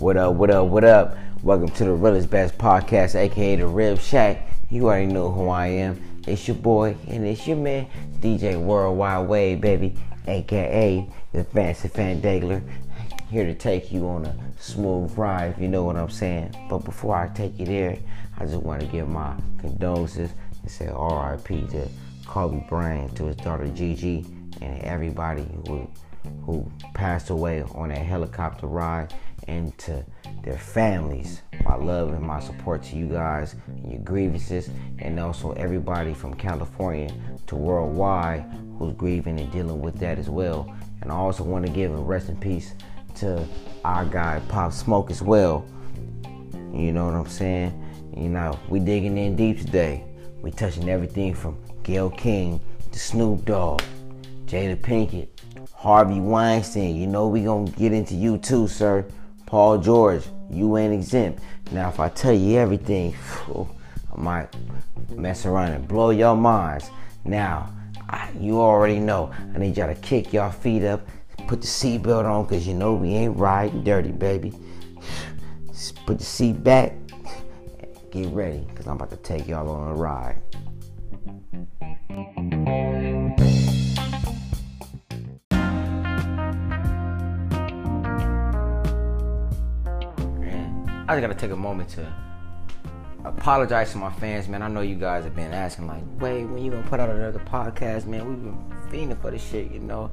What up, what up, what up? Welcome to the Realest Best Podcast, aka the Rib Shack. You already know who I am. It's your boy and it's your man, DJ Worldwide Wave, baby, aka the Fancy Fan Dagler. Here to take you on a smooth ride, if you know what I'm saying. But before I take you there, I just want to give my condolences and say RIP to Kobe Bryant, to his daughter Gigi, and everybody who who passed away on that helicopter ride, and to their families. My love and my support to you guys and your grievances, and also everybody from California to worldwide who's grieving and dealing with that as well. And I also want to give a rest in peace to our guy Pop Smoke as well. You know what I'm saying? You know, we digging in deep today. We touching everything from Gayle King to Snoop Dogg, Jada Pinkett, Harvey Weinstein. You know we gonna get into you too, sir. Paul George, you ain't exempt. Now if I tell you everything, I might mess around and blow your minds. Now, I, you already know. I need y'all to kick y'all feet up, put the seatbelt on, cause you know we ain't riding dirty, baby. Just put the seat back. Get ready, cause I'm about to take y'all on a ride. I just gotta take a moment to apologize to my fans, man. I know you guys have been asking, like, wait, when you gonna put out another podcast, man? We've been fiending for this shit, you know.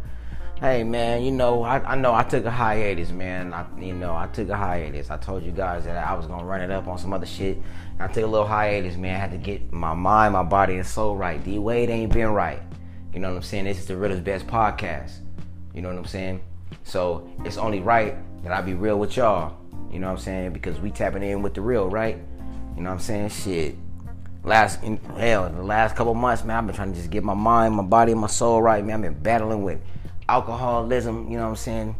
Hey, man, you know, I, I know I took a hiatus, man. I, you know, I took a hiatus. I told you guys that I was gonna run it up on some other shit. I took a little hiatus, man. I had to get my mind, my body, and soul right. D Wade ain't been right. You know what I'm saying? This is the realest best podcast. You know what I'm saying? So it's only right that I be real with y'all. You know what I'm saying? Because we tapping in with the real, right? You know what I'm saying? Shit. Last in hell, the last couple months, man, I've been trying to just get my mind, my body, my soul right, man. I've been battling with alcoholism, you know what I'm saying?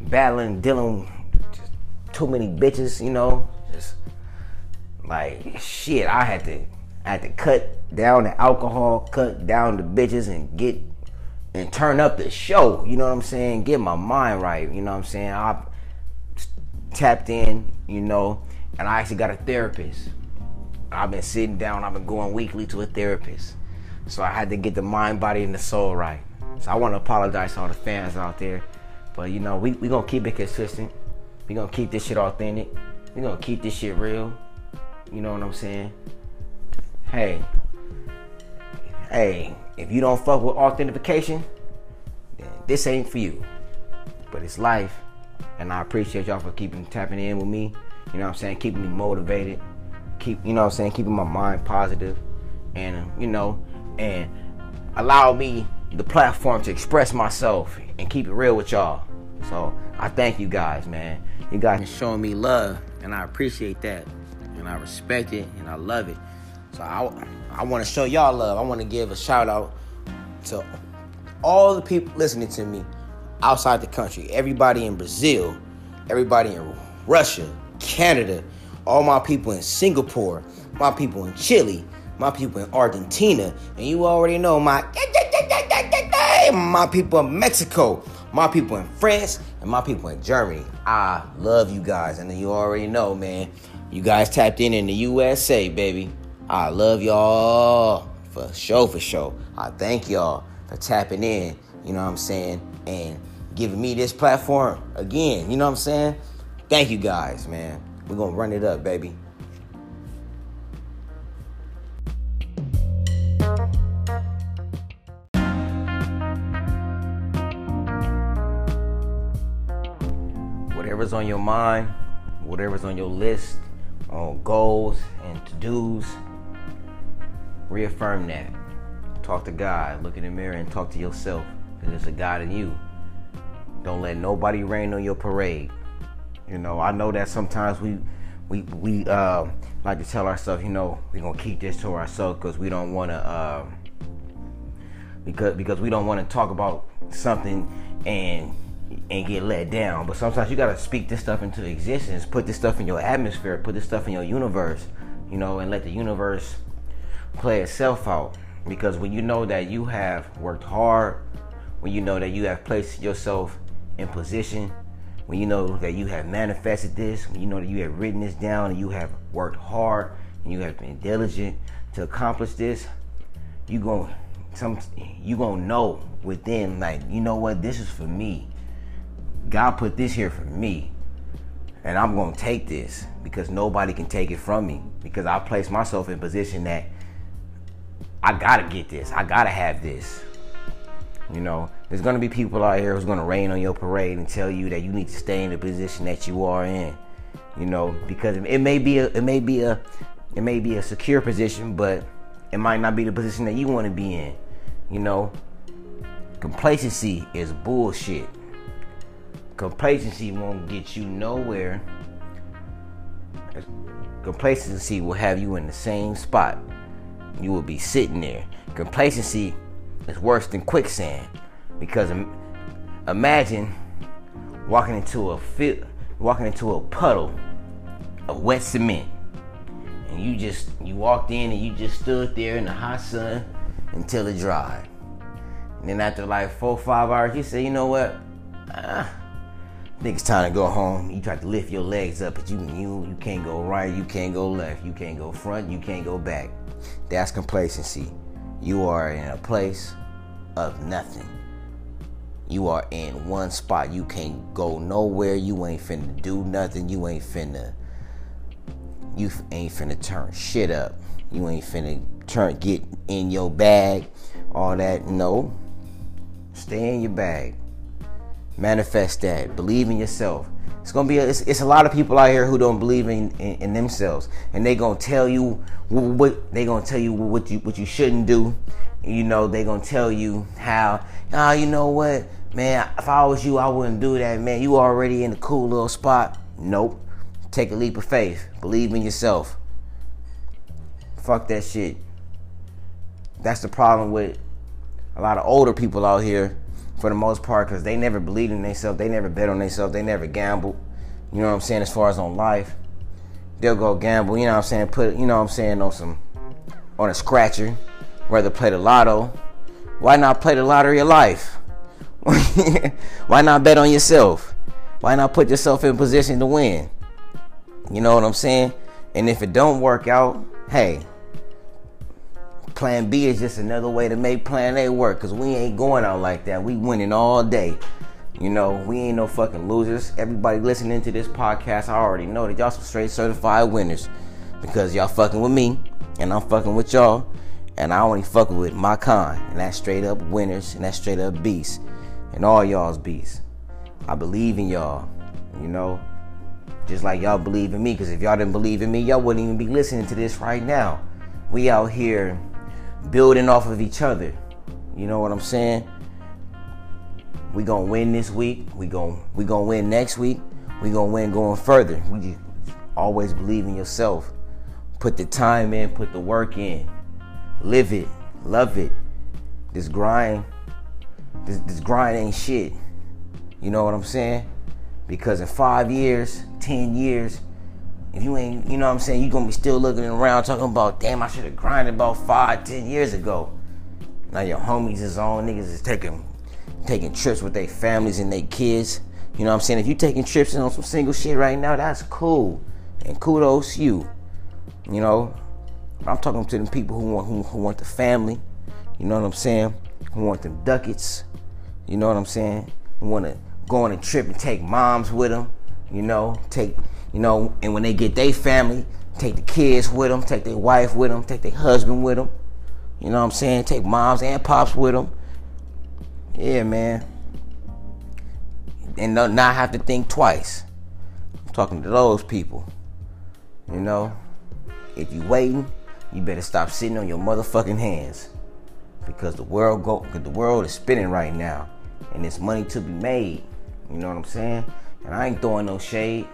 Battling, dealing just too many bitches, you know. Just like shit, I had to I had to cut down the alcohol, cut down the bitches and get and turn up the show, you know what I'm saying? Get my mind right, you know what I'm saying? I tapped in, you know, and I actually got a therapist. I've been sitting down, I've been going weekly to a therapist. So I had to get the mind, body, and the soul right. So I want to apologize to all the fans out there. But you know, we we gonna keep it consistent. We gonna keep this shit authentic. We gonna keep this shit real. You know what I'm saying? Hey, hey, if you don't fuck with authentication, then this ain't for you. But it's life. And I appreciate y'all for keeping tapping in with me. You know what I'm saying? Keeping me motivated. Keep you know what I'm saying, keeping my mind positive and um, you know, and allow me the platform to express myself and keep it real with y'all. So I thank you guys, man. You guys are showing me love and I appreciate that. And I respect it and I love it. So I I want to show y'all love. I want to give a shout out to all the people listening to me outside the country. Everybody in Brazil, everybody in Russia, Canada, all my people in Singapore, my people in Chile, my people in Argentina, and you already know my my people in Mexico, my people in France, and my people in Germany. I love you guys, and you already know, man. You guys tapped in in the USA, baby. I love y'all for sure, for sure. I thank y'all for tapping in. You know what I'm saying? And giving me this platform again. You know what I'm saying? Thank you guys, man. We're gonna run it up, baby. Whatever's on your mind, whatever's on your list, on goals and to dos, reaffirm that. Talk to God, look in the mirror, and talk to yourself. Because there's a God in you. Don't let nobody rain on your parade. You know, I know that sometimes we we we uh, like to tell ourselves, you know, we're gonna keep this to ourselves because we don't want to uh, because because we don't want to talk about something and and get let down. But sometimes you gotta speak this stuff into existence, put this stuff in your atmosphere, put this stuff in your universe, you know, and let the universe play itself out. Because when you know that you have worked hard, when you know that you have placed yourself in position, when you know that you have manifested this, when you know that you have written this down and you have worked hard and you have been diligent to accomplish this, you going some you gonna know within like you know what this is for me. God put this here for me. And I'm gonna take this because nobody can take it from me. Because I placed myself in position that I gotta get this. I gotta have this. You know, there's gonna be people out here who's gonna rain on your parade and tell you that you need to stay in the position that you are in. You know, because it may be a it may be a it may be a secure position, but it might not be the position that you want to be in. You know, complacency is bullshit. Complacency won't get you nowhere. Complacency will have you in the same spot you will be sitting there. Complacency is worse than quicksand because imagine walking into a fit, walking into a puddle of wet cement, and you just you walked in and you just stood there in the hot sun until it dried. And then after like four five hours, you say, you know what? Ah, I think it's time to go home. You try to lift your legs up, but you you you can't go right, you can't go left, you can't go front, you can't go back. That's complacency. You are in a place of nothing. You are in one spot. You can't go nowhere. You ain't finna do nothing. You ain't finna. You ain't finna turn shit up. You ain't finna turn get in your bag. All that. No. Stay in your bag. Manifest that. Believe in yourself. It's gonna be a, it's, it's, a lot of people out here who don't believe in, in, in themselves, and they gonna tell you what they gonna tell you what you what you shouldn't do. You know they gonna tell you how. Oh, you know what, man? If I was you, I wouldn't do that, man. You already in a cool little spot. Nope. Take a leap of faith. Believe in yourself. Fuck that shit. That's the problem with a lot of older people out here for the most part because they never believed in themselves. They never bet on themselves. They never gambled. You know what I'm saying? As far as on life, they'll go gamble. You know what I'm saying? Put you know what I'm saying on some on a scratcher. Rather play the lotto. Why not play the lottery of life? Why not bet on yourself? Why not put yourself in position to win? You know what I'm saying? And if it don't work out, hey, Plan B is just another way to make Plan A work because we ain't going out like that. We winning all day. You know, we ain't no fucking losers. Everybody listening to this podcast, I already know that y'all some straight certified winners because y'all fucking with me and I'm fucking with y'all. And I only fucking with my kind, and that's straight up winners and that's straight up beasts and all y'all's beasts. I believe in y'all, you know, just like y'all believe in me. Because if y'all didn't believe in me, y'all wouldn't even be listening to this right now. We out here building off of each other. You know what I'm saying? We gonna win this week. We gonna we gonna win next week. We gonna win going further. We just always believe in yourself. Put the time in. Put the work in. Live it. Love it. This grind. This, this grind ain't shit. You know what I'm saying? Because in five years, ten years, if you ain't, you know what I'm saying, you gonna be still looking around talking about, damn, I should have grinded about five, ten years ago. Now your homies is on, niggas is taking taking trips with their families and their kids. You know what I'm saying? If you taking trips and on some single shit right now, that's cool. And kudos you. You know, I'm talking to them people who want who, who want the family. You know what I'm saying? Who want them ducats. You know what I'm saying? Want to go on a trip and take moms with them. You know, take you know, and when they get their family, take the kids with them, take their wife with them, take their husband with them. You know what I'm saying? Take moms and pops with them. Yeah, man. And not have to think twice. I'm talking to those people. You know, if you waiting, you better stop sitting on your motherfucking hands because the world go the world is spinning right now and it's money to be made. You know what I'm saying? And I ain't throwing no shade.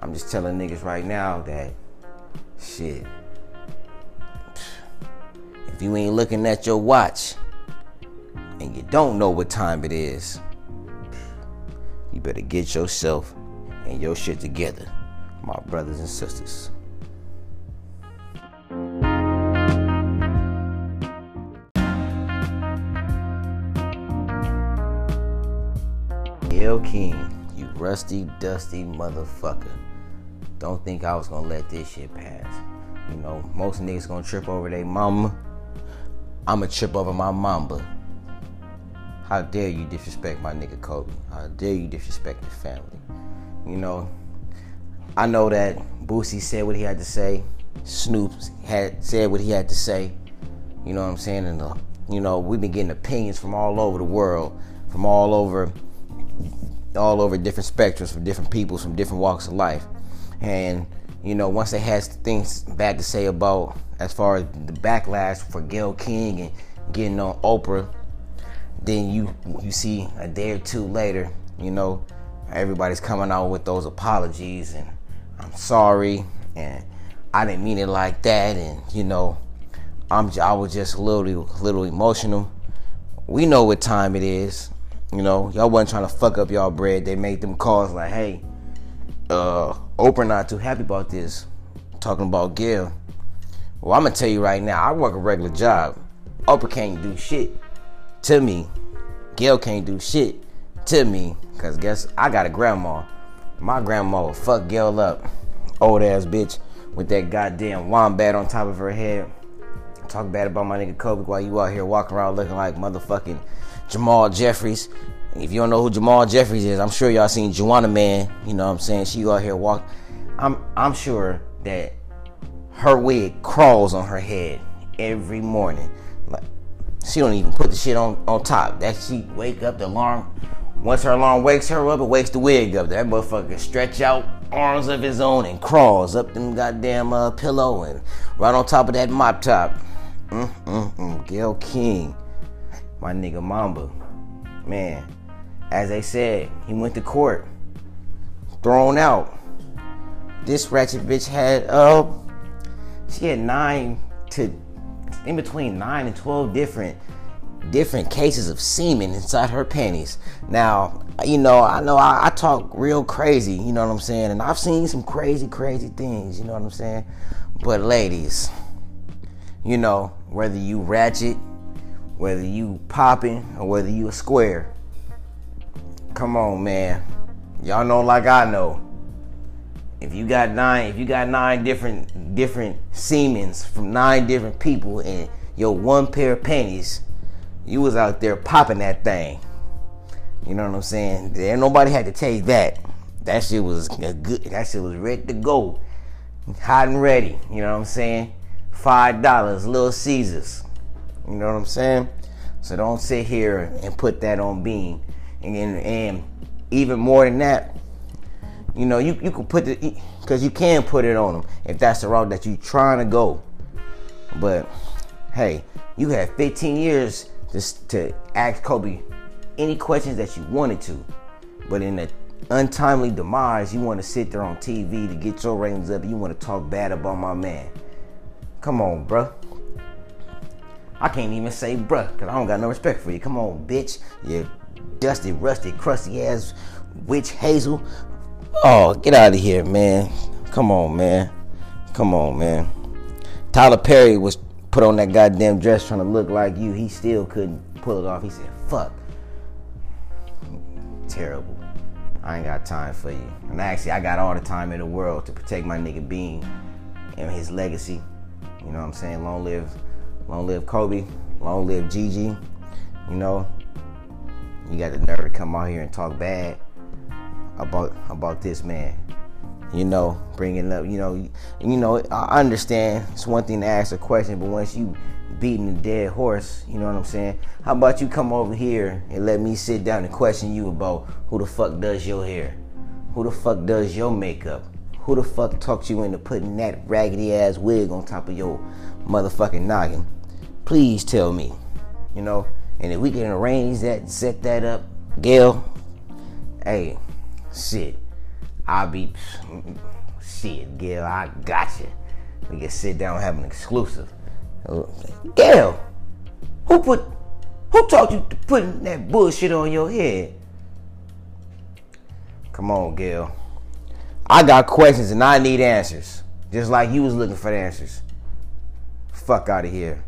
I'm just telling niggas right now that shit. If you ain't looking at your watch and you don't know what time it is, you better get yourself and your shit together, my brothers and sisters. Gayle King, you rusty, dusty motherfucker. Don't think I was gonna let this shit pass. You know, most niggas gonna trip over their mama. I'ma trip over my mama. How dare you disrespect my nigga Kobe? How dare you disrespect his family? You know, I know that Boosie said what he had to say. Snoop had said what he had to say. You know what I'm saying? And uh, you know, we've been getting opinions from all over the world, from all over, all over different spectrums, from different peoples, from different walks of life. And you know, once they had things bad to say about as far as the backlash for Gayle King and getting on Oprah, then you you see a day or two later, you know, everybody's coming out with those apologies and I'm sorry and I didn't mean it like that and you know I'm I was just a little little emotional. We know what time it is. You know, y'all wasn't trying to fuck up y'all bread. They made them calls like, hey, uh, Oprah not too happy about this. Talking about Gayle. Well, I'm gonna tell you right now, I work a regular job. Oprah can't do shit to me. Gayle can't do shit to me. Cause guess I got a grandma. My grandma will fuck Gayle up. Old ass bitch with that goddamn wombat on top of her head. Talk bad about my nigga Kobe while you out here walking around looking like motherfucking Jamal Jeffries. If you don't know who Jamal Jeffries is, I'm sure y'all seen Juwanna Mann. You know what I'm saying? She out here walk. I'm I'm sure that her wig crawls on her head every morning. Like she don't even put the shit on on top. That she wake up the alarm. Once her alarm wakes her up, it wakes the wig up. That motherfucker stretch out arms of his own and crawls up them goddamn uh, pillow and right on top of that mop top. Mm, mm, mm. Gayle King, my nigga Mamba. Man, as they said, he went to court, thrown out. This ratchet bitch had, uh, she had nine to, in between nine and 12 different different cases of semen inside her panties. Now, you know, I know I, I, talk real crazy, you know what I'm saying? And I've seen some crazy, crazy things, you know what I'm saying? But ladies, you know, whether you ratchet, whether you popping, or whether you a square. Come on, man. Y'all know like I know. If you got nine, if you got nine different different semens from nine different people and your one pair of panties, you was out there popping that thing. You know what I'm saying? There nobody had to you that. That shit was good. That shit was ready to go, hot and ready. You know what I'm saying? Five dollars, Little Caesars. You know what I'm saying? So don't sit here and put that on Bean. And and even more than that, you know, you, you can put the because you can put it on them if that's the route that you're trying to go. But hey, you had 15 years just to ask Kobe any questions that you wanted to. But in the untimely demise, you want to sit there on TV to get your ratings up. You want to talk bad about my man. Come on, bruh. I can't even say bruh, because I don't got no respect for you. Come on, bitch. You dusty, rusty, crusty ass witch hazel. Oh, get out of here, man. Come on, man. Come on, man. Tyler Perry was put on that goddamn dress trying to look like you. He still couldn't pull it off. He said, fuck. Terrible. I ain't got time for you. And actually, I got all the time in the world to protect my nigga Bean and his legacy. You know what I'm saying? Long live, long live Kobe. Long live Gigi. You know, you got the nerve to come out here and talk bad about about this man. You know, bringing up, you know, you know, I understand. It's one thing to ask a question, but once you beating a dead horse, you know what I'm saying? How about you come over here and let me sit down and question you about who the fuck does your hair? Who the fuck does your makeup? Who the fuck talked you into putting that raggedy ass wig on top of your motherfucking noggin? Please tell me. You know, and if we can arrange that, set that up, Gayle, hey, shit, I'll be, shit, Gayle, I got you. We can sit down and have an exclusive. Gayle, who put, who taught you to put that bullshit on your head? Come on, Gayle. I got questions and I need answers. Just like you was looking for the answers. Fuck out of here.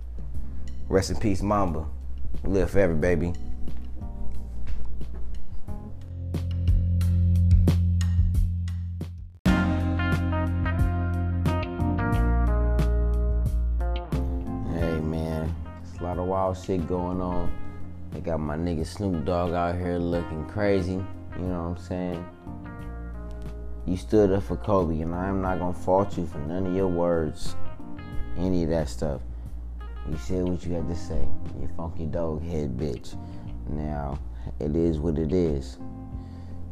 Rest in peace, Mamba. Live forever, baby. Hey man, it's a lot of wild shit going on. They got my nigga Snoop Dogg out here looking crazy. You know what I'm saying? You stood up for Kobe, and I'm not gonna fault you for none of your words, any of that stuff. You said what you had to say. You funky dog head bitch. Now, it is what it is.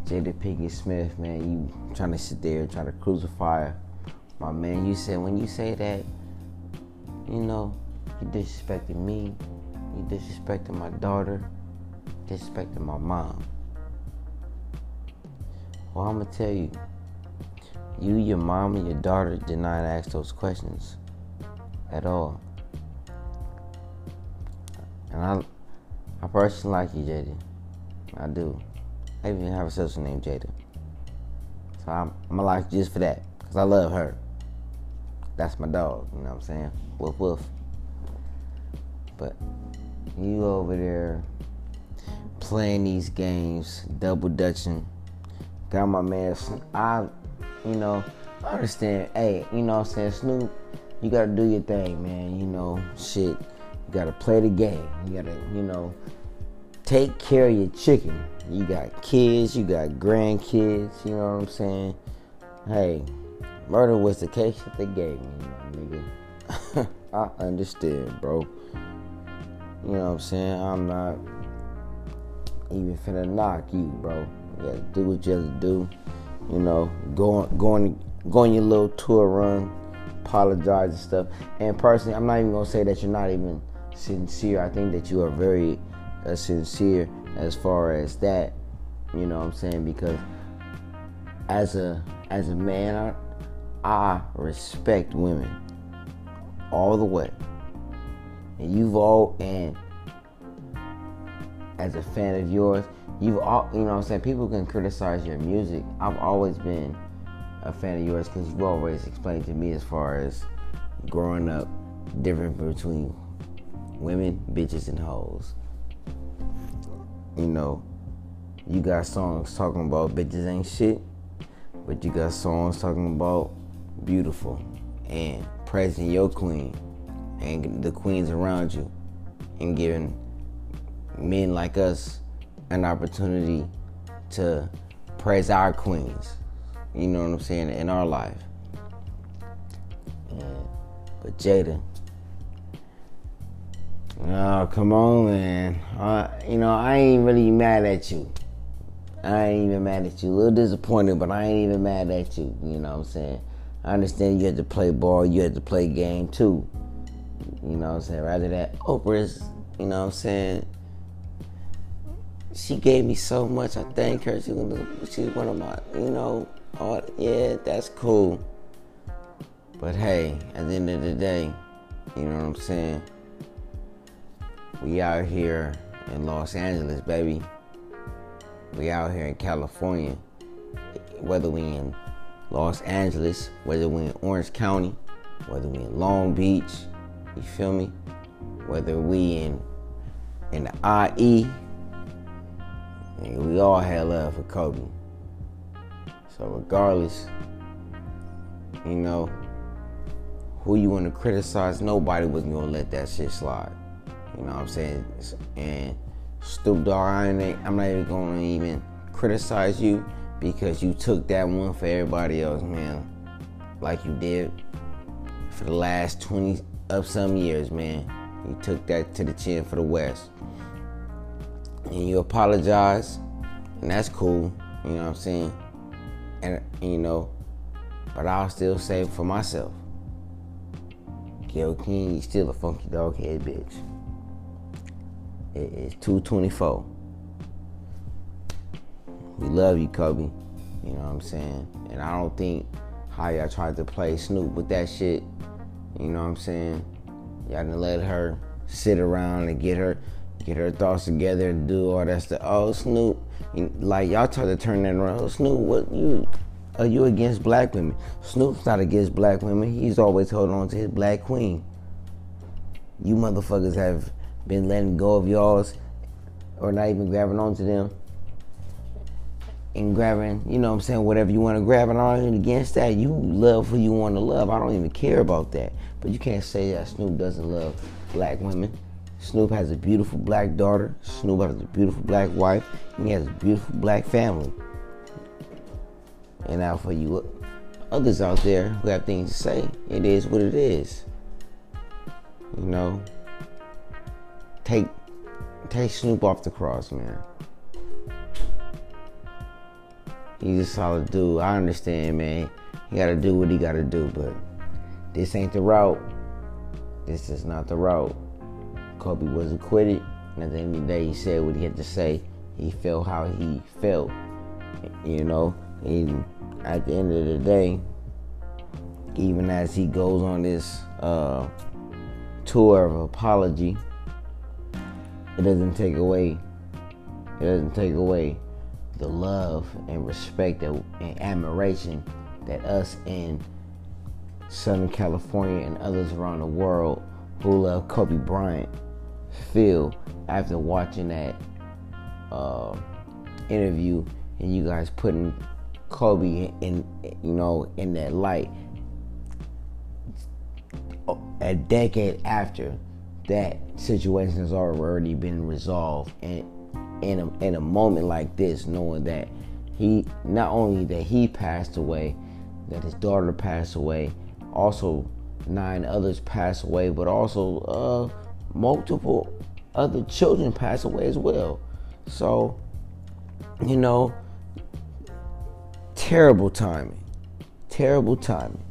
Jada Pinkett Smith, man, you trying to sit there and try to crucify my man. You said when you say that, you know, you disrespected me, you disrespected my daughter, disrespected my mom. Well, I'm gonna tell you, you, your mom, and your daughter did not ask those questions at all. And I, I personally like you, Jada. I do. I even have a sister named Jada. So I'm, I'm gonna like you just for that, cause I love her. That's my dog. You know what I'm saying? Woof woof. But you over there playing these games, double dutching. Got my man. I, you know, I understand. Hey, you know what I'm saying? Snoop, you gotta do your thing, man. You know, shit. You gotta play the game. You gotta, you know, take care of your chicken. You got kids, you got grandkids, you know what I'm saying? Hey, murder was the case that they gave me, my nigga. I understand, bro. You know what I'm saying? I'm not even finna knock you, bro. You gotta do what you to do. You know, going going go on, go on your little tour run, apologize and stuff. And personally, I'm not even gonna say that you're not even sincere. I think that you are very uh, sincere as far as that. You know what I'm saying? Because as a as a man, I, I respect women all the way. And you've all and as a fan of yours, you've all you know what I'm saying, people can criticize your music. I've always been a fan of yours because you've always explained to me as far as growing up different between women, bitches, and hoes you know, you got songs talking about bitches ain't shit, but you got songs talking about beautiful and praising your queen and the queens around you and giving men like us an opportunity to praise our queens. You know what I'm saying? In our life. But Jada, Oh, come on, man. Uh, you know, I ain't really mad at you. I ain't even mad at you. A little disappointed, but I ain't even mad at you. You know what I'm saying? I understand you had to play ball, you had to play game too. You know what I'm saying? Rather that Oprah's, you know what I'm saying? She gave me so much. I thank her. She she's one of my, you know, all, yeah, that's cool. But hey, at the end of the day, you know what I'm saying? We out here in Los Angeles, baby. We out here in California. Whether we in Los Angeles, whether we in Orange County, whether we in Long Beach, you feel me? Whether we in in the IE, we all had love for Kobe. So regardless, you know, who you want to criticize, nobody was gonna let that shit slide. You know what I'm saying? And Snoop Dogg, I ain't, I'm not even gonna even criticize you because you took that one for everybody else, man. Like you did for the last 20 of some years, man. You took that to the chin for the West. And you apologize, and that's cool, you know what I'm saying? And, you know, but I'll still say for myself, Gayle King, you still a funky dog head bitch. It is 224. We love you, Kobe. You know what I'm saying? And I don't think how y'all tried to play Snoop with that shit. You know what I'm saying? Y'all didn't let her sit around and get her get her thoughts together and do all that stuff. Oh, Snoop, like y'all try to turn that around. Oh, Snoop, what you are you against black women? Snoop's not against black women. He's always holding on to his black queen. You motherfuckers have been letting go of y'all's or not even grabbing onto them and grabbing, you know what I'm saying, whatever you want to grab. And not even against that. You love who you want to love. I don't even care about that. But you can't say that Snoop doesn't love black women. Snoop has a beautiful black daughter. Snoop has a beautiful black wife. he has a beautiful black family. And now for you others out there who have things to say, it is what it is. You know, take take Snoop off the cross, man. He's a solid dude. I understand, man. He gotta do what he gotta do, but this ain't the route. This is not the route. Kobe was acquitted. And at the end of the day, he said what he had to say. He felt how he felt. You know, and at the end of the day, even as he goes on this uh, tour of apology, it doesn't take away. It doesn't take away the love and respect and admiration that us in Southern California and others around the world who love Kobe Bryant feel after watching that uh, interview and you guys putting Kobe in you know in that light a decade after that situation has already been resolved and in a, in a moment like this knowing that he not only that he passed away that his daughter passed away also nine others passed away but also uh, multiple other children pass away as well so you know terrible timing terrible timing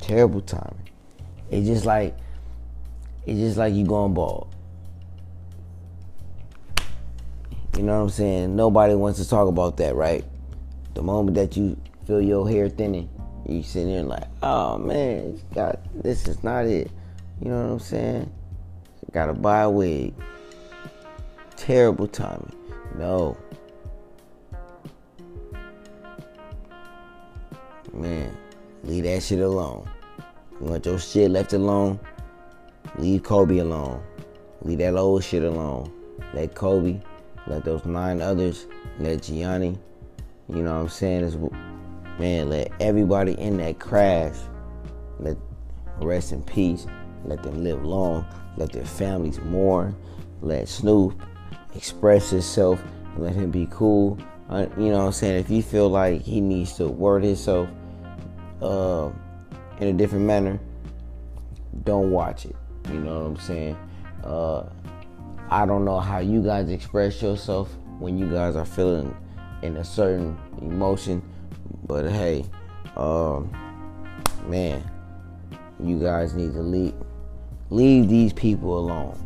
terrible timing it's just like it's just like you going bald. You know what I'm saying? Nobody wants to talk about that, right? The moment that you feel your hair thinning, you sit there like, oh man, got this is not it. You know what I'm saying? Gotta buy a wig. Terrible timing. No. Man, leave that shit alone. You want your shit left alone? Leave Kobe alone. Leave that old shit alone. Let Kobe, let those nine others, let Gianni, you know what I'm saying? Is man, let everybody in that crash, let rest in peace. Let them live long. Let their families mourn. Let Snoop express himself. Let him be cool. Uh, you know what I'm saying? If you feel like he needs to word himself uh, in a different manner, don't watch it. You know what I'm saying? Uh, I don't know how you guys express yourself when you guys are feeling in a certain emotion, but hey, um, man, you guys need to leave leave these people alone.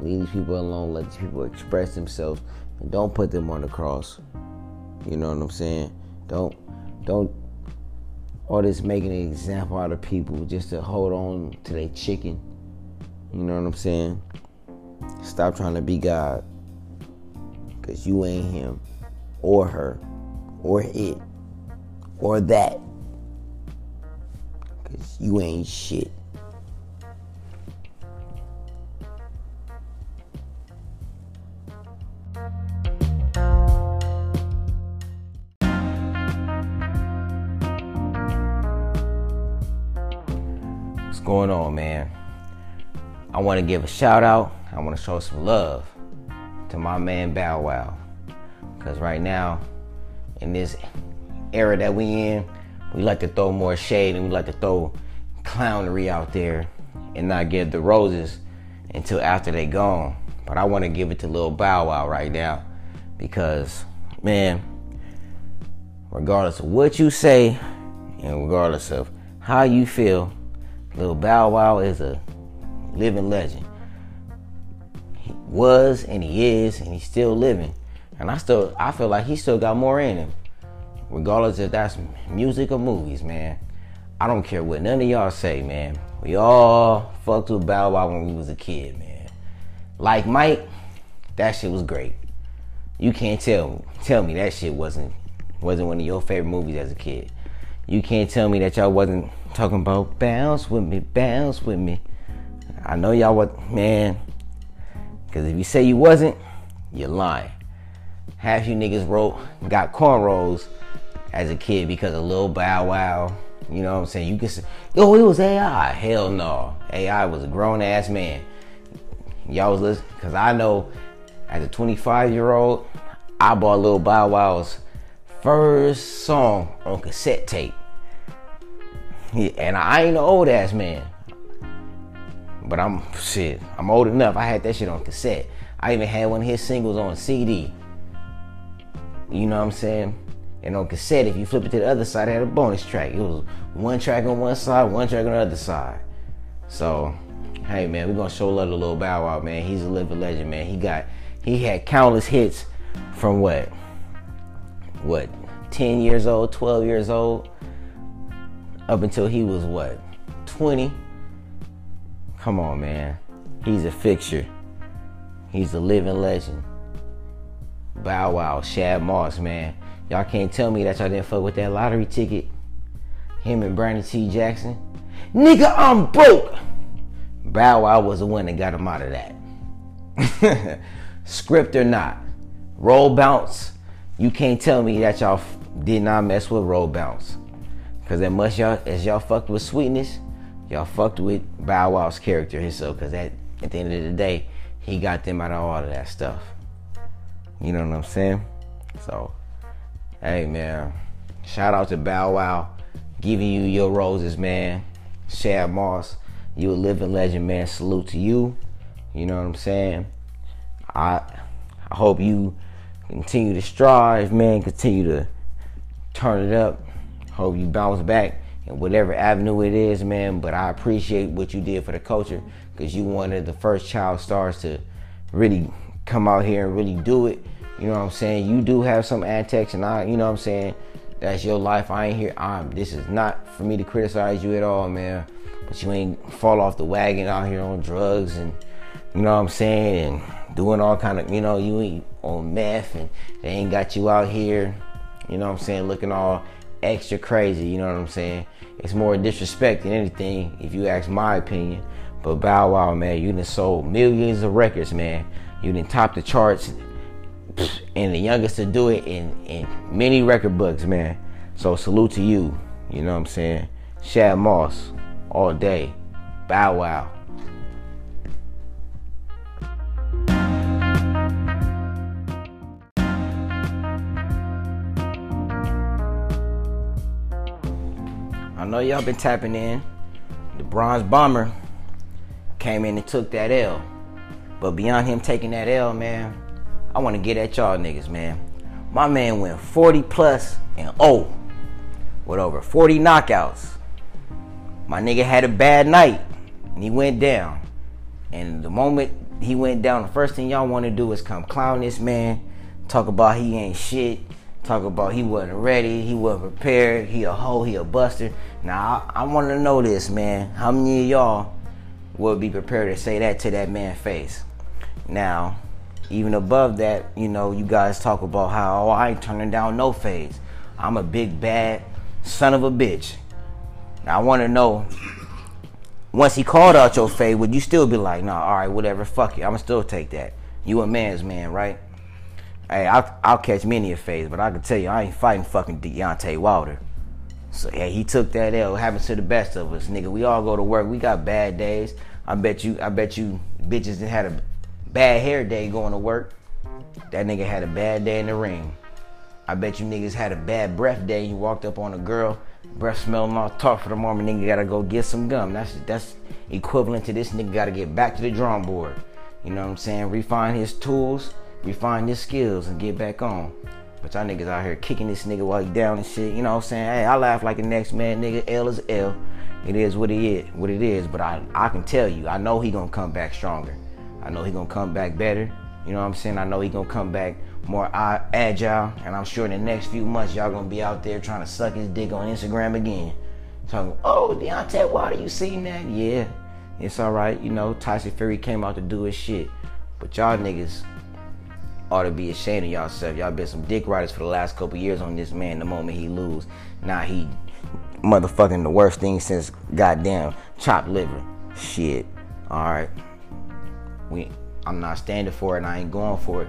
Leave these people alone. Let these people express themselves, and don't put them on the cross. You know what I'm saying? Don't don't all this making an example out of people just to hold on to their chicken you know what I'm saying? Stop trying to be God. Because you ain't him, or her, or it, or that. Because you ain't shit. To give a shout out. I want to show some love to my man Bow Wow. Because right now, in this era that we in, we like to throw more shade and we like to throw clownery out there and not give the roses until after they gone. But I want to give it to Lil Bow Wow right now because, man, regardless of what you say and regardless of how you feel, Lil Bow Wow is a living legend. He was and he is and he's still living. And I still I feel like he still got more in him. Regardless if that's music or movies, man. I don't care what none of y'all say, man. We all fucked with Bow Wow when we was a kid, man. Like Mike, that shit was great. You can't tell tell me that shit wasn't wasn't one of your favorite movies as a kid. You can't tell me that y'all wasn't talking about bounce with me, bounce with me. I know y'all what man, because if you say you wasn't, you're lying. Half you niggas wrote got cornrows as a kid because of Lil Bow Wow. You know what I'm saying? You can say, yo, it was AI. Hell no. AI was a grown ass man. y'all was listening, cause I know as a 25 year old, I bought Lil Bow Wow's first song on cassette tape. and I ain't an old ass man. But I'm shit. I'm old enough. I had that shit on cassette. I even had one of his singles on CD. You know what I'm saying? And on cassette, if you flip it to the other side, it had a bonus track. It was one track on one side, one track on the other side. So, hey man, we're gonna show love to Lil Bow Wow, man. He's a living legend, man. He got he had countless hits from what? What? 10 years old, 12 years old, up until he was what? 20. Come on, man. He's a fixture. He's a living legend. Bow Wow, Shad Moss, man. Y'all can't tell me that y'all didn't fuck with that lottery ticket. Him and Brandon T. Jackson. Nigga, I'm broke. Bow Wow was the one that got him out of that. Script or not, roll bounce. You can't tell me that y'all did not mess with roll bounce. Cause as much y'all as y'all fucked with sweetness, y'all fucked with Bow Wow's character himself. Cause that at the end of the day, he got them out of all of that stuff. You know what I'm saying? So, hey man, shout out to Bow Wow, giving you your roses, man. Shad Moss, you a living legend, man. Salute to you. You know what I'm saying? I I hope you continue to strive, man. Continue to turn it up. Hope you bounce back in whatever avenue it is, man. But I appreciate what you did for the culture because you wanted the first child stars to really come out here and really do it. You know what I'm saying? You do have some antics, and I, you know what I'm saying? That's your life. I ain't here. I'm. This is not for me to criticize you at all, man. But you ain't fall off the wagon out here on drugs and you know what I'm saying, and doing all kind of, you know, you ain't on meth and they ain't got you out here, you know what I'm saying, looking all extra crazy, you know what I'm saying? It's more disrespect than anything, if you ask my opinion. But Bow Wow, man, you done sold millions of records, man. You done top the charts and the youngest to do it in, in many record books, man. So salute to you, you know what I'm saying? Shad Moss, all day. Bow Wow. Know y'all been tapping in. The Bronze Bomber came in and took that L. But beyond him taking that L, man, I want to get at y'all niggas, man. My man went 40 plus and oh, with over 40 knockouts. My nigga had a bad night and he went down. And the moment he went down, the first thing y'all want to do is come clown this man, talk about he ain't shit, talk about he wasn't ready, he wasn't prepared, he a hoe, he a buster. Now I, I want to know this, man. How many of y'all would be prepared to say that to that man's face? Now, even above that, you know, you guys talk about how oh, I ain't turning down no phase. I'm a big bad son of a bitch. Now I want to know. Once he called out your fade, would you still be like, nah, all right, whatever, fuck it, I'ma still take that. You a man's man, right? Hey, I'll, I'll catch many a phase, but I can tell you, I ain't fighting fucking Deontay Wilder. So yeah, he took that L. Happens to the best of us, nigga. We all go to work. We got bad days. I bet you. I bet you bitches that had a bad hair day going to work. That nigga had a bad day in the ring. I bet you niggas had a bad breath day. You walked up on a girl, breath smelling all tough for the moment. Nigga gotta go get some gum. That's that's equivalent to this nigga gotta get back to the drawing board. You know what I'm saying? Refine his tools, refine your skills, and get back on. But y'all niggas out here kicking this nigga while he down and shit. You know what I'm saying? Hey, I laugh like the next man, nigga. L is L. It is what it is, what it is. But I, I can tell you, I know he gonna come back stronger. I know he gonna come back better. You know what I'm saying? I know he gonna come back more agile. And I'm sure in the next few months, y'all gonna be out there trying to suck his dick on Instagram again. Talking, oh, Deontay Wilder, you seen that? Yeah, it's all right. You know, Tyson Fury came out to do his shit. But y'all niggas ought to be ashamed of yourself. Y'all been some dick riders for the last couple years on this man. The moment he lose, now he motherfucking the worst thing since goddamn chopped liver. Shit. All right. We, I'm not standing for it. and I ain't going for it.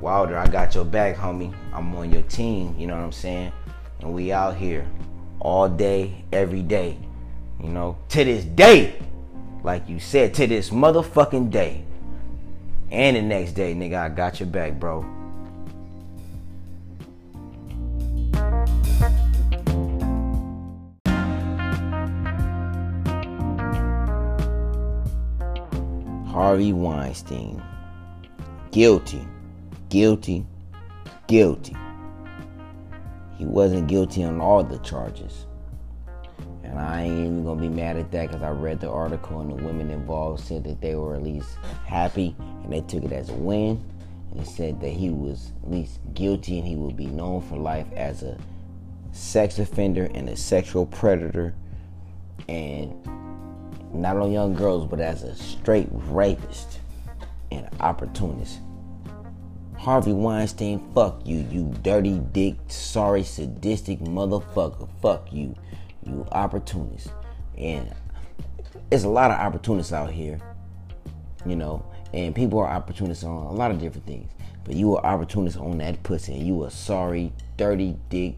Wilder, I got your back, homie. I'm on your team. You know what I'm saying? And we out here all day, every day. You know, to this day, like you said, to this motherfucking day. And the next day, nigga, I got your back, bro. Harvey Weinstein. Guilty. Guilty. Guilty. He wasn't guilty on all the charges. And I ain't even gonna be mad at that because I read the article and the women involved said that they were at least happy and they took it as a win. And said that he was at least guilty and he will be known for life as a sex offender and a sexual predator and not on young girls, but as a straight rapist and opportunist. Harvey Weinstein, fuck you, you dirty dick, sorry, sadistic motherfucker. Fuck you, you opportunist. And it's a lot of opportunists out here, you know, and people are opportunists on a lot of different things. But you are opportunists on that pussy, and you a sorry, dirty dick,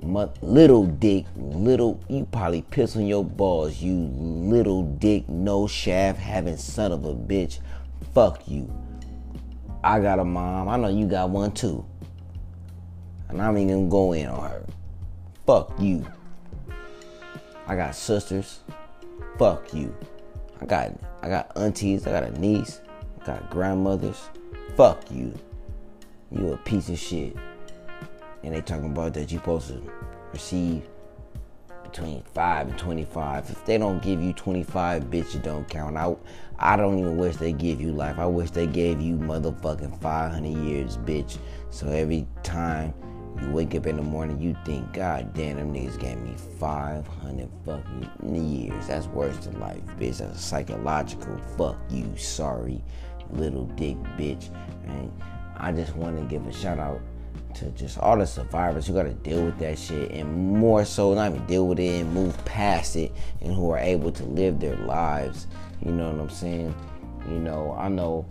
little dick, little, you probably piss on your balls, you little dick, no shaft having son of a bitch. Fuck you. I got a mom. I know you got one too. And I'm even gonna go in on her. Fuck you. I got sisters. Fuck you. I got I got aunties. I got a niece. I got grandmothers. Fuck you. You a piece of shit. And they talking about that you supposed to receive between 5 and 25. If they don't give you 25, bitch, you don't count. I, I don't even wish they give you life. I wish they gave you motherfucking 500 years, bitch. So every time you wake up in the morning, you think, God damn, them niggas gave me 500 fucking years. That's worse than life, bitch. That's a psychological fuck you, sorry, little dick bitch. And I just want to give a shout out to just all the survivors who got to deal with that shit and more so not even deal with it and move past it and who are able to live their lives you know what i'm saying you know i know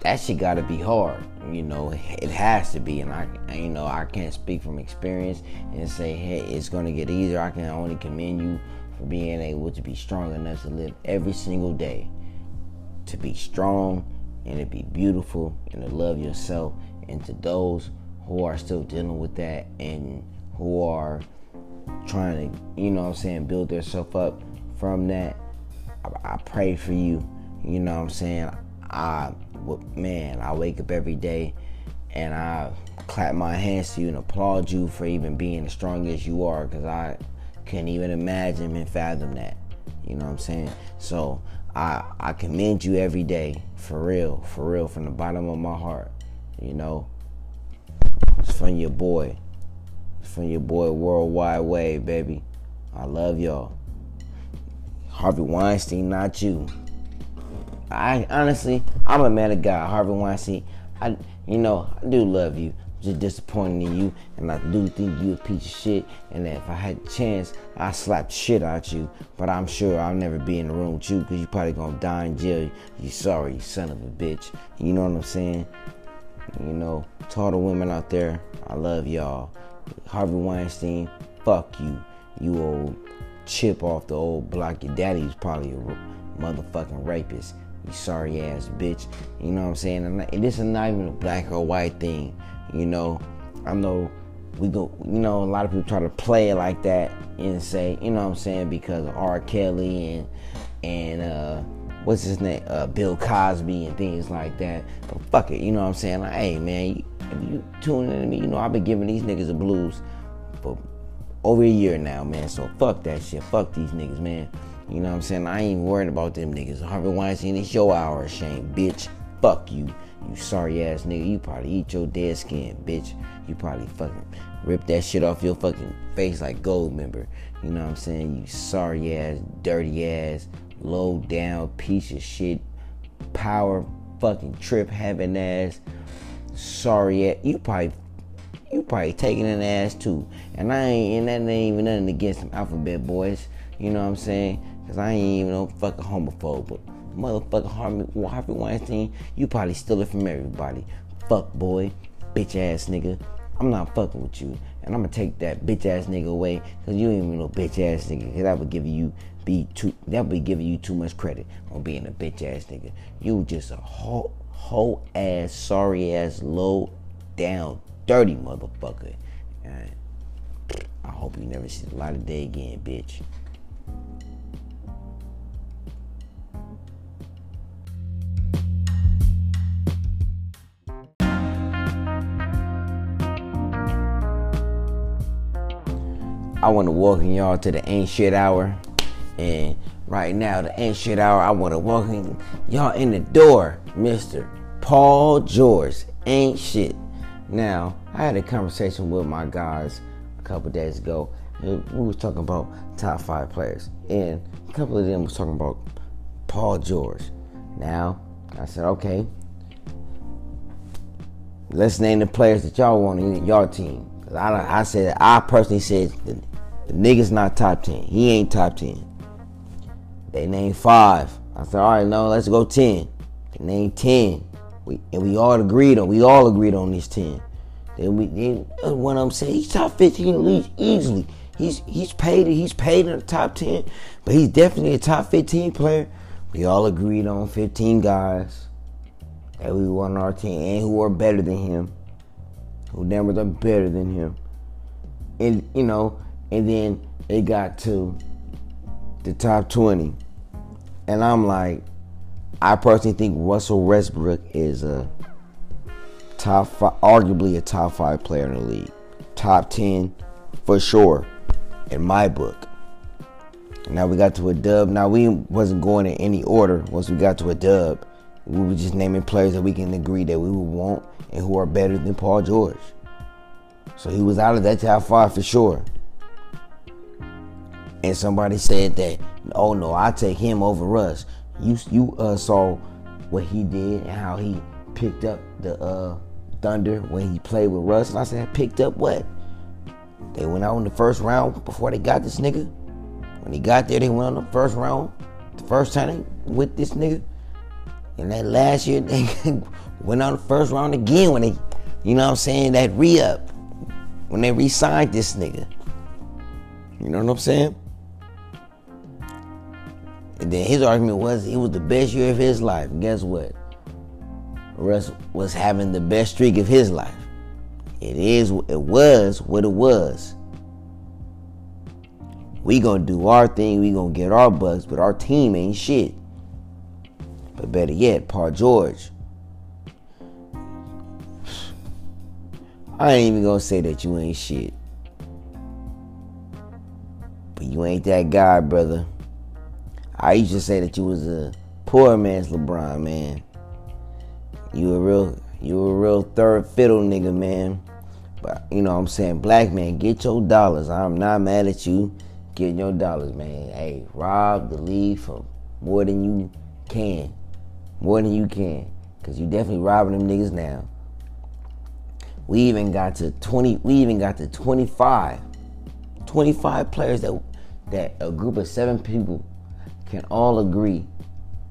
that shit got to be hard you know it has to be and i you know i can't speak from experience and say hey it's gonna get easier i can only commend you for being able to be strong enough to live every single day to be strong and to be beautiful and to love yourself and to those who are still dealing with that and who are trying to, you know I'm saying, build themselves up from that. I, I, pray for you. You know I'm saying? I, man, I wake up every day and I clap my hands to you and applaud you for even being as strong as you are because I couldn't even imagine and fathom that. You know what I'm saying? So I I commend you every day, for real, for real, from the bottom of my heart. You know, it's from your boy. It's from your boy Worldwide Wade, baby. I love y'all. Harvey Weinstein, not you. I honestly, I'm a man of God. Harvey Weinstein, I, you know, I do love you. I'm just disappointed in you, and I do think you a piece of shit. And if I had a chance, I slap shit out you. But I'm sure I'll never be in the room with you because you probably gonna die in jail. You sorry, you son of a bitch. You know what I'm saying? You know, to all the women out there, I love y'all. Harvey Weinstein, fuck you. You old chip off the old block. Your daddy was probably a motherfucking rapist. You sorry ass bitch. You know what I'm saying? And this is not even a black or white thing. You know, I know we go, you know, a lot of people try to play it like that and say, you know what I'm saying, because of R. Kelly and, and, uh, what's his name, uh, Bill Cosby and things like that. But fuck it, you know what I'm saying? Like, hey man, you, you tuning in to me, you know I've been giving these niggas the blues for over a year now, man. So fuck that shit. Fuck these niggas, man. You know what I'm saying? I ain't worried about them niggas. Harvey Weinstein, it's your hour shame, bitch. Fuck you, you sorry ass nigga. You probably eat your dead skin, bitch. You probably fucking rip that shit off your fucking face like Goldmember. You know what I'm saying? You sorry ass, dirty ass, low down piece of shit, power fucking trip having ass, sorry ass. You probably you probably taking an ass too. And I ain't and that ain't even nothing against them alphabet boys. You know what I'm saying? Cause I ain't even no fucking homophobe, but motherfucker Harvey, Harvey Weinstein, you probably steal it from everybody. Fuck boy, bitch ass nigga. I'm not fucking with you. and I'm gonna take that bitch ass nigga away because you ain't even no bitch ass nigga. Because that would give you be too that would be giving you too much credit on being a bitch ass nigga. You just a whole whole ass sorry ass low down dirty motherfucker. And I hope you never see the light of day again, bitch. I want to welcome y'all to the Ain't Shit Hour. And right now, the Ain't Shit Hour, I want to welcome y'all in the door, Mr. Paul George. Ain't shit. Now, I had a conversation with my guys a couple days ago. We was talking about top five players. And a couple of them was talking about Paul George. Now, I said, okay, let's name the players that y'all want in y'all team. I, I said, I personally said the nigga's not top 10. He ain't top 10. They named five. I said, all right, no, let's go 10. They named 10. We, and we all agreed on, we all agreed on these 10. Then we, then uh, one of them said, he's top 15 at least, easily. He's, he's paid, he's paid in the top 10, but he's definitely a top 15 player. We all agreed on 15 guys that we want on our team and who are better than him who numbers are better than him. And you know, and then it got to the top 20. And I'm like, I personally think Russell Westbrook is a top five, arguably a top five player in the league. Top 10 for sure in my book. Now we got to a dub. Now we wasn't going in any order once we got to a dub. We were just naming players that we can agree that we would want and who are better than Paul George. So he was out of that top five for sure. And somebody said that, oh no, I take him over Russ. You you uh, saw what he did and how he picked up the uh, Thunder when he played with Russ. And I said, picked up what? They went out in the first round before they got this nigga. When he got there, they went on the first round. The first time they with this nigga. And that last year, they went on the first round again when they, you know what I'm saying, that re up. When they re signed this nigga. You know what I'm saying? And then his argument was it was the best year of his life. Guess what? Russ was having the best streak of his life. It is, it was what it was. We gonna do our thing, we gonna get our bucks, but our team ain't shit. But better yet, Paul George. I ain't even gonna say that you ain't shit. But you ain't that guy, brother. I used to say that you was a poor man's LeBron, man. You a real you a real third fiddle nigga, man. But you know what I'm saying, black man, get your dollars. I'm not mad at you getting your dollars, man. Hey, rob the league for more than you can. More than you can. Cause you definitely robbing them niggas now. We even got to 20, we even got to 25. 25 players that that a group of seven people can all agree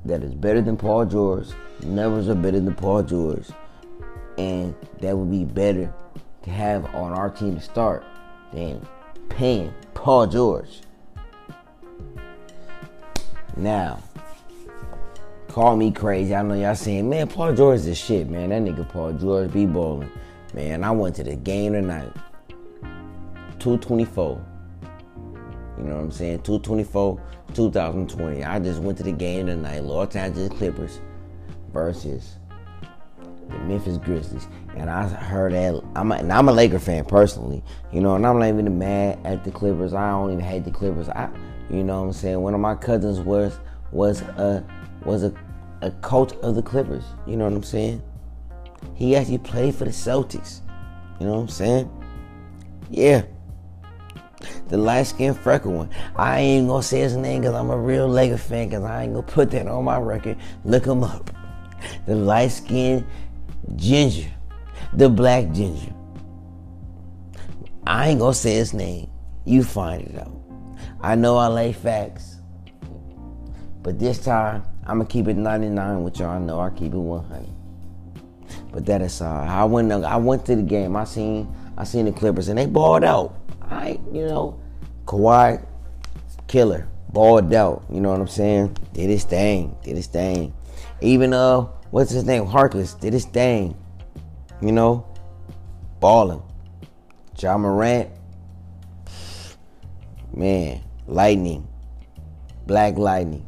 that is better than Paul George, numbers are better than Paul George, and that would be better to have on our team to start than paying Paul George. Now, call me crazy. I know y'all saying, man, Paul George is shit, man. That nigga Paul George be bowling. Man, I went to the game tonight. 224. You know what I'm saying? 224, 2020. I just went to the game tonight. Los Angeles Clippers versus the Memphis Grizzlies. And I heard that I'm a, and I'm a Laker fan personally, you know, and I'm not even mad at the Clippers. I don't even hate the Clippers. I you know what I'm saying? One of my cousins was was a was a, a coach of the Clippers. You know what I'm saying? He actually played for the Celtics. You know what I'm saying? Yeah the light skinned freckle one. I ain't gonna say his name because I'm a real Laker fan because I ain't gonna put that on my record. Look him up. The light skinned ginger. The black ginger. I ain't gonna say his name. You find it out. I know I lay facts. But this time, I'm gonna keep it 99 with y'all. I know I keep it 100. But that aside, I went I went to the game. I seen I seen the Clippers and they balled out. I, you know, Kawhi, killer, balled out. You know what I'm saying? Did his thing, did his thing. Even uh, what's his name? Harkless did his thing. You know, balling. Ja Morant, man, lightning, black lightning,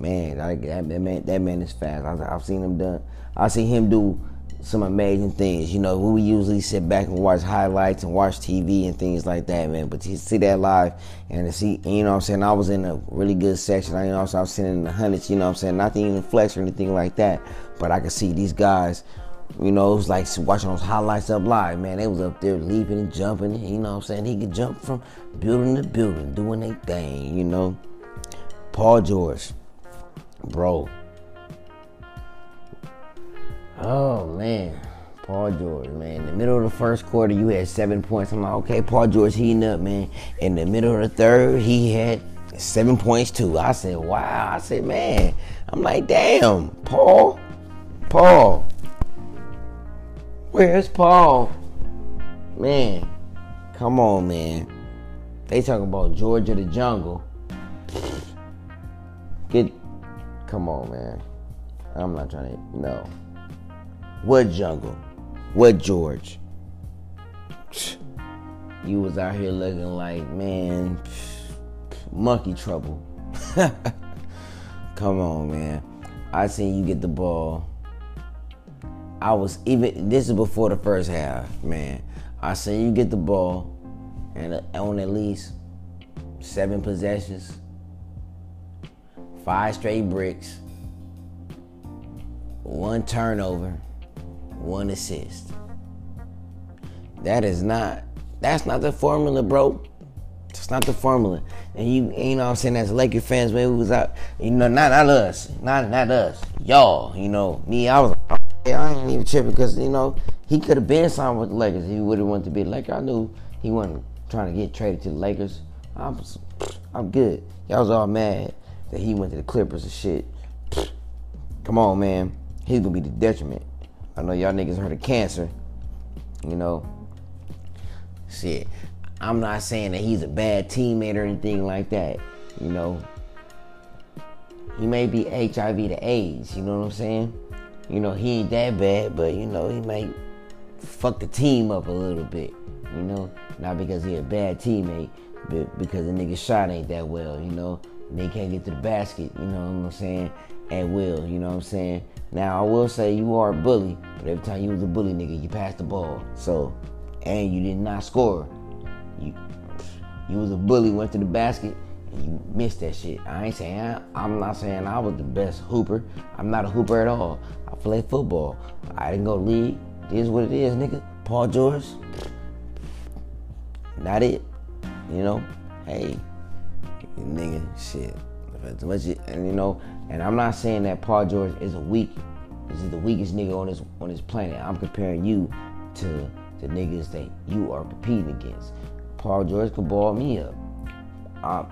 man. that, that man, that man is fast. I, have seen him done. I see him do some amazing things. You know, we usually sit back and watch highlights and watch TV and things like that, man. But to see that live and to see, you know I'm saying, I was in a really good section. I, you know, so I was sitting in the hundreds, you know I'm saying, not even flex or anything like that. But I could see these guys, you know, it was like watching those highlights up live, man. They was up there leaping and jumping, you know I'm saying? He could jump from building to building, doing their thing, you know. Paul George, bro, Oh man, Paul George, man. In the middle of the first quarter, you had seven points. I'm like, okay, Paul George heating up, man. In the middle of the third, he had seven points too. I said, wow. I said, man. I'm like, damn, Paul, Paul. Where's Paul? Man, come on, man. They talk about George of the jungle. Get, come on, man. I'm not trying to, no. What jungle? What George? You was out here looking like, man, monkey trouble. Come on, man. I seen you get the ball. I was even, this is before the first half, man. I seen you get the ball and uh, on at least seven possessions, five straight bricks, one turnover one assist. That is not, that's not the formula, bro. It's not the formula. And you, you know I'm saying, as Laker fans, man, we was out, you know, not, not us, not, not us, y'all, you know, me, I was, I ain't even tripping because, you know, he could have been signed with the Lakers he would have wanted to be a Laker. I knew he wasn't trying to get traded to the Lakers. I'm, I'm good. Y'all was all mad that he went to the Clippers and shit. Come on, man. He's gonna be the detriment. I know y'all niggas heard of cancer. You know, shit. I'm not saying that he's a bad teammate or anything like that. You know, he may be HIV to AIDS. You know what I'm saying? You know, he ain't that bad, but you know, he might fuck the team up a little bit. You know, not because he a bad teammate, but because the nigga shot ain't that well. You know, they can't get to the basket. You know what I'm saying? At will. You know what I'm saying? Now I will say you are a bully, but every time you was a bully nigga, you passed the ball. So, and you did not score. You you was a bully, went to the basket, and you missed that shit. I ain't saying I'm not saying I was the best hooper. I'm not a hooper at all. I play football. I didn't go league. This is what it is, nigga. Paul George. Not it. You know? Hey, nigga, shit. And you know, and I'm not saying that Paul George is a weak, This is the weakest nigga on this on this planet. I'm comparing you to the niggas that you are competing against. Paul George could ball me up. I'm,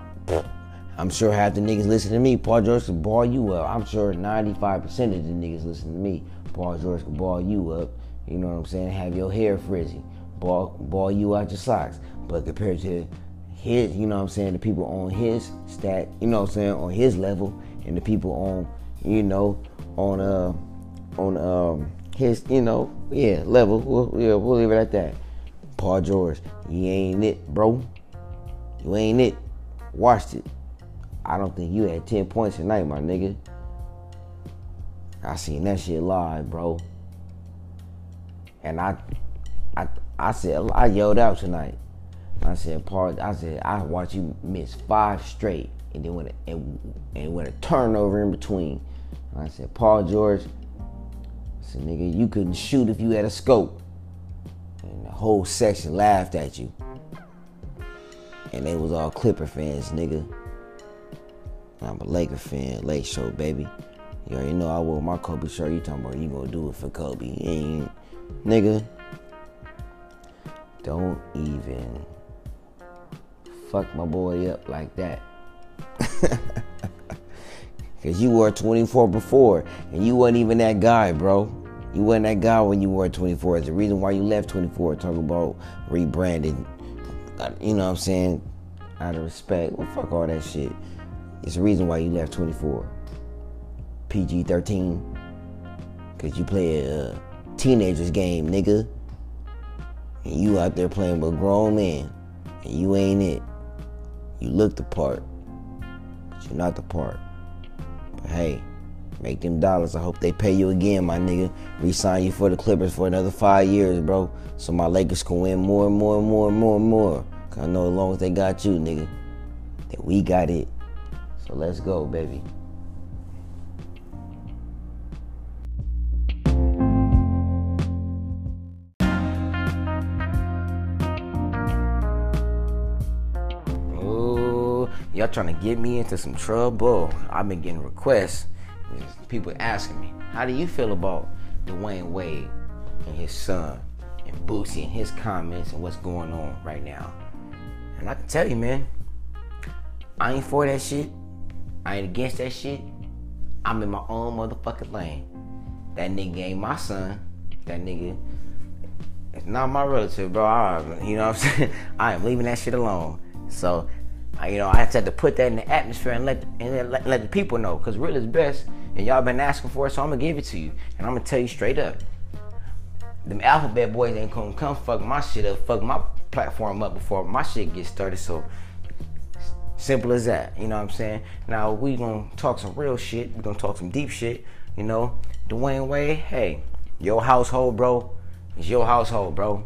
I'm sure half the niggas listen to me. Paul George could ball you up. I'm sure 95% of the niggas listen to me. Paul George could ball you up. You know what I'm saying? Have your hair frizzy. Ball, ball you out your socks. But compared to his, you know what I'm saying, the people on his stat, you know what I'm saying, on his level, and the people on, you know, on uh on um his, you know, yeah, level. We'll, yeah, we'll leave it at that. Paul George, you ain't it, bro. You ain't it. Watched it. I don't think you had 10 points tonight, my nigga. I seen that shit live, bro. And I I I said I yelled out tonight. I said, Paul, I said, I watched you miss five straight and then when and, and when a turnover in between. I said, Paul George, I said, nigga, you couldn't shoot if you had a scope. And the whole section laughed at you. And they was all Clipper fans, nigga. I'm a Laker fan, Lake Show, baby. You already know I wore my Kobe shirt. You talking about you gonna do it for Kobe. Ain't, nigga. Don't even fuck my boy up like that. Cause you were 24 before, and you wasn't even that guy, bro. You wasn't that guy when you were 24. It's the reason why you left 24. Talk about rebranding. Uh, you know what I'm saying? Out of respect. Well, fuck all that shit. It's the reason why you left 24. PG 13. Because you play a teenager's game, nigga. And you out there playing with grown men. And you ain't it. You look the part. Not the part. But hey, make them dollars. I hope they pay you again, my nigga. Resign you for the Clippers for another five years, bro. So my Lakers can win more and more and more and more and more. Cause I know as long as they got you, nigga, that we got it. So let's go, baby. Y'all trying to get me into some trouble. I've been getting requests. People asking me, how do you feel about Dwyane Wade and his son and Boosie and his comments and what's going on right now? And I can tell you, man, I ain't for that shit. I ain't against that shit. I'm in my own motherfucking lane. That nigga ain't my son. That nigga it's not my relative, bro. I, you know what I'm saying? I am leaving that shit alone. So, you know, I had to put that in the atmosphere and let and let, let the people know, cause real is best, and y'all been asking for it, so I'm gonna give it to you, and I'm gonna tell you straight up. Them alphabet boys ain't gonna come fuck my shit up, fuck my platform up before my shit gets started. So simple as that. You know what I'm saying? Now we gonna talk some real shit. We gonna talk some deep shit. You know, Dwyane Wade. Hey, your household, bro. It's your household, bro.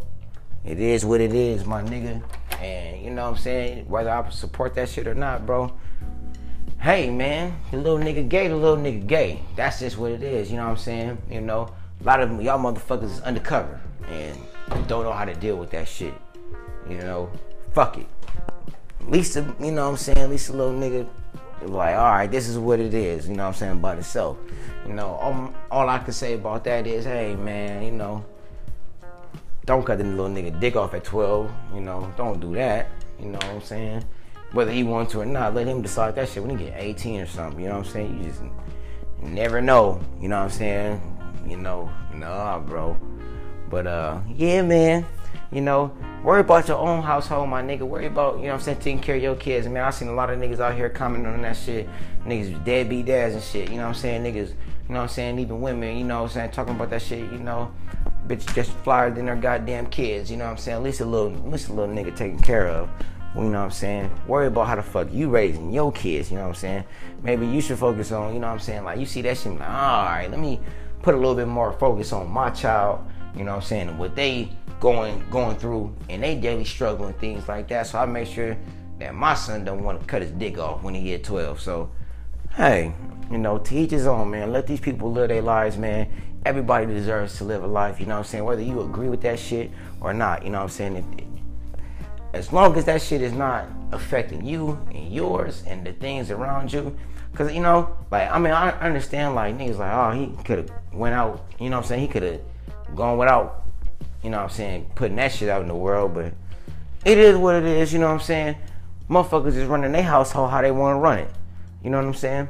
It is what it is, my nigga. And you know what I'm saying? Whether I support that shit or not, bro. Hey man, the little nigga gay, the little nigga gay. That's just what it is, you know what I'm saying? You know, a lot of y'all motherfuckers is undercover and don't know how to deal with that shit. You know, fuck it. At least, a, you know what I'm saying? At least a little nigga like, all right, this is what it is. You know what I'm saying about itself. You know, all, all I can say about that is, hey man, you know, don't cut the little nigga dick off at 12. You know, don't do that. You know what I'm saying? Whether he wants to or not, let him decide that shit when he get 18 or something. You know what I'm saying? You just never know. You know what I'm saying? You know, nah, bro. But uh, yeah, man. You know, worry about your own household, my nigga. Worry about, you know what I'm saying, taking care of your kids. Man, I seen a lot of niggas out here commenting on that shit. Niggas deadbeat dads and shit. You know what I'm saying? Niggas, you know what I'm saying? Even women, you know what I'm saying? Talking about that shit, you know. Bitch just flyer than their goddamn kids. You know what I'm saying? At least a little, at least a little nigga taken care of. You know what I'm saying? Worry about how the fuck you raising your kids. You know what I'm saying? Maybe you should focus on, you know what I'm saying? Like, you see that shit, like, all right, let me put a little bit more focus on my child. You know what I'm saying? What they going going through and they daily struggling things like that. So I make sure that my son don't want to cut his dick off when he get 12. So hey, you know, to each his own, man. Let these people live their lives, man. Everybody deserves to live a life, you know what I'm saying? Whether you agree with that shit or not, you know what I'm saying? If, as long as that shit is not affecting you and yours and the things around you, cause you know, like I mean, I understand like niggas like, oh, he could have went out, you know what I'm saying? He could have gone without you know what I'm saying, putting that shit out in the world, but it is what it is, you know what I'm saying? Motherfuckers is running their household how they want to run it. You know what I'm saying?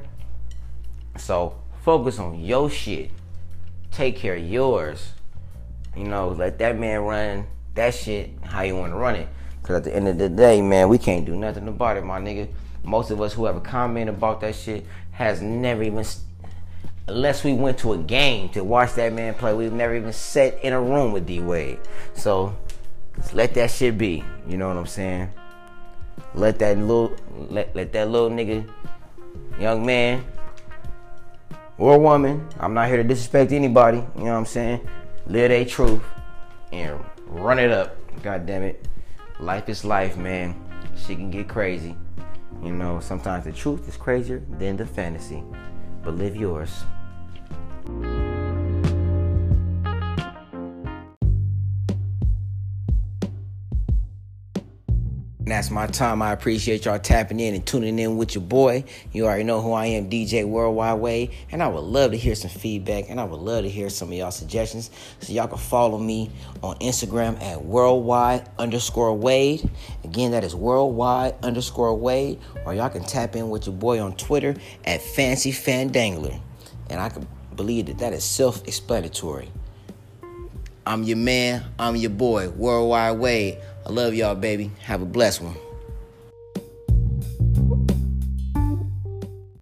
So focus on your shit. Take care of yours. You know, let that man run that shit how you want to run it. Cause at the end of the day, man, we can't do nothing about it, my nigga. Most of us who have a comment about that shit has never even unless we went to a game to watch that man play. We've never even sat in a room with D Wade. So let that shit be. You know what I'm saying? Let that little let, let that little nigga, young man or a woman, I'm not here to disrespect anybody, you know what I'm saying? Live their truth and run it up. God damn it. Life is life, man. She can get crazy. You know, sometimes the truth is crazier than the fantasy. But live yours. That's my time. I appreciate y'all tapping in and tuning in with your boy. You already know who I am, DJ Worldwide Wade. And I would love to hear some feedback and I would love to hear some of y'all suggestions. So y'all can follow me on Instagram at worldwide underscore Wade. Again, that is worldwide underscore Wade. Or y'all can tap in with your boy on Twitter at Fancy Fandangler. And I can believe that that is self explanatory. I'm your man. I'm your boy. Worldwide Wade. I love y'all, baby. Have a blessed one.